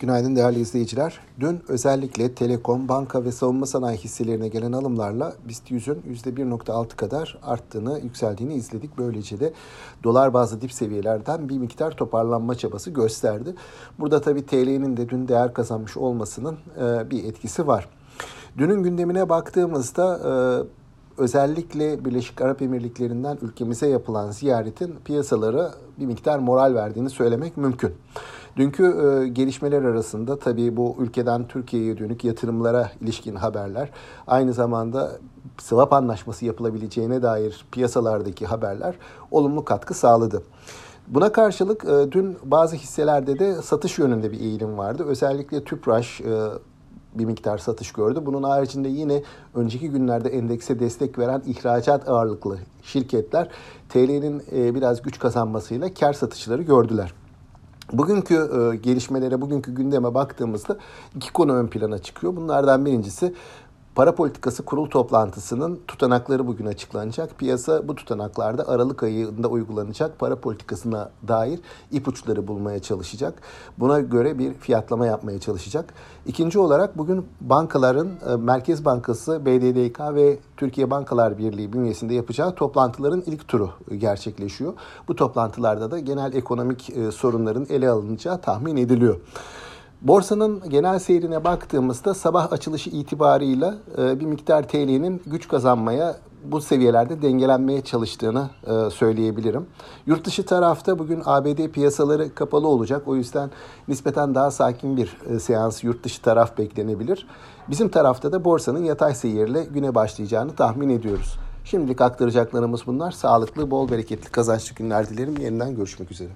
Günaydın değerli izleyiciler. Dün özellikle telekom, banka ve savunma sanayi hisselerine gelen alımlarla BIST 100'ün %1.6 kadar arttığını, yükseldiğini izledik. Böylece de dolar bazlı dip seviyelerden bir miktar toparlanma çabası gösterdi. Burada tabii TL'nin de dün değer kazanmış olmasının e, bir etkisi var. Dünün gündemine baktığımızda e, özellikle Birleşik Arap Emirlikleri'nden ülkemize yapılan ziyaretin piyasalara bir miktar moral verdiğini söylemek mümkün. Dünkü e, gelişmeler arasında tabii bu ülkeden Türkiye'ye dönük yatırımlara ilişkin haberler, aynı zamanda swap anlaşması yapılabileceğine dair piyasalardaki haberler olumlu katkı sağladı. Buna karşılık e, dün bazı hisselerde de satış yönünde bir eğilim vardı. Özellikle Tüpraş e, bir miktar satış gördü. Bunun haricinde yine önceki günlerde endekse destek veren ihracat ağırlıklı şirketler TL'nin e, biraz güç kazanmasıyla kar satışları gördüler. Bugünkü e, gelişmelere, bugünkü gündeme baktığımızda iki konu ön plana çıkıyor. Bunlardan birincisi Para politikası kurul toplantısının tutanakları bugün açıklanacak. Piyasa bu tutanaklarda Aralık ayında uygulanacak para politikasına dair ipuçları bulmaya çalışacak. Buna göre bir fiyatlama yapmaya çalışacak. İkinci olarak bugün bankaların e, Merkez Bankası, BDDK ve Türkiye Bankalar Birliği bünyesinde yapacağı toplantıların ilk turu gerçekleşiyor. Bu toplantılarda da genel ekonomik e, sorunların ele alınacağı tahmin ediliyor. Borsanın genel seyrine baktığımızda sabah açılışı itibarıyla e, bir miktar TL'nin güç kazanmaya bu seviyelerde dengelenmeye çalıştığını e, söyleyebilirim. Yurt dışı tarafta bugün ABD piyasaları kapalı olacak. O yüzden nispeten daha sakin bir e, seans yurt dışı taraf beklenebilir. Bizim tarafta da borsanın yatay seyirle güne başlayacağını tahmin ediyoruz. Şimdilik aktaracaklarımız bunlar. Sağlıklı, bol bereketli, kazançlı günler dilerim. Yeniden görüşmek üzere.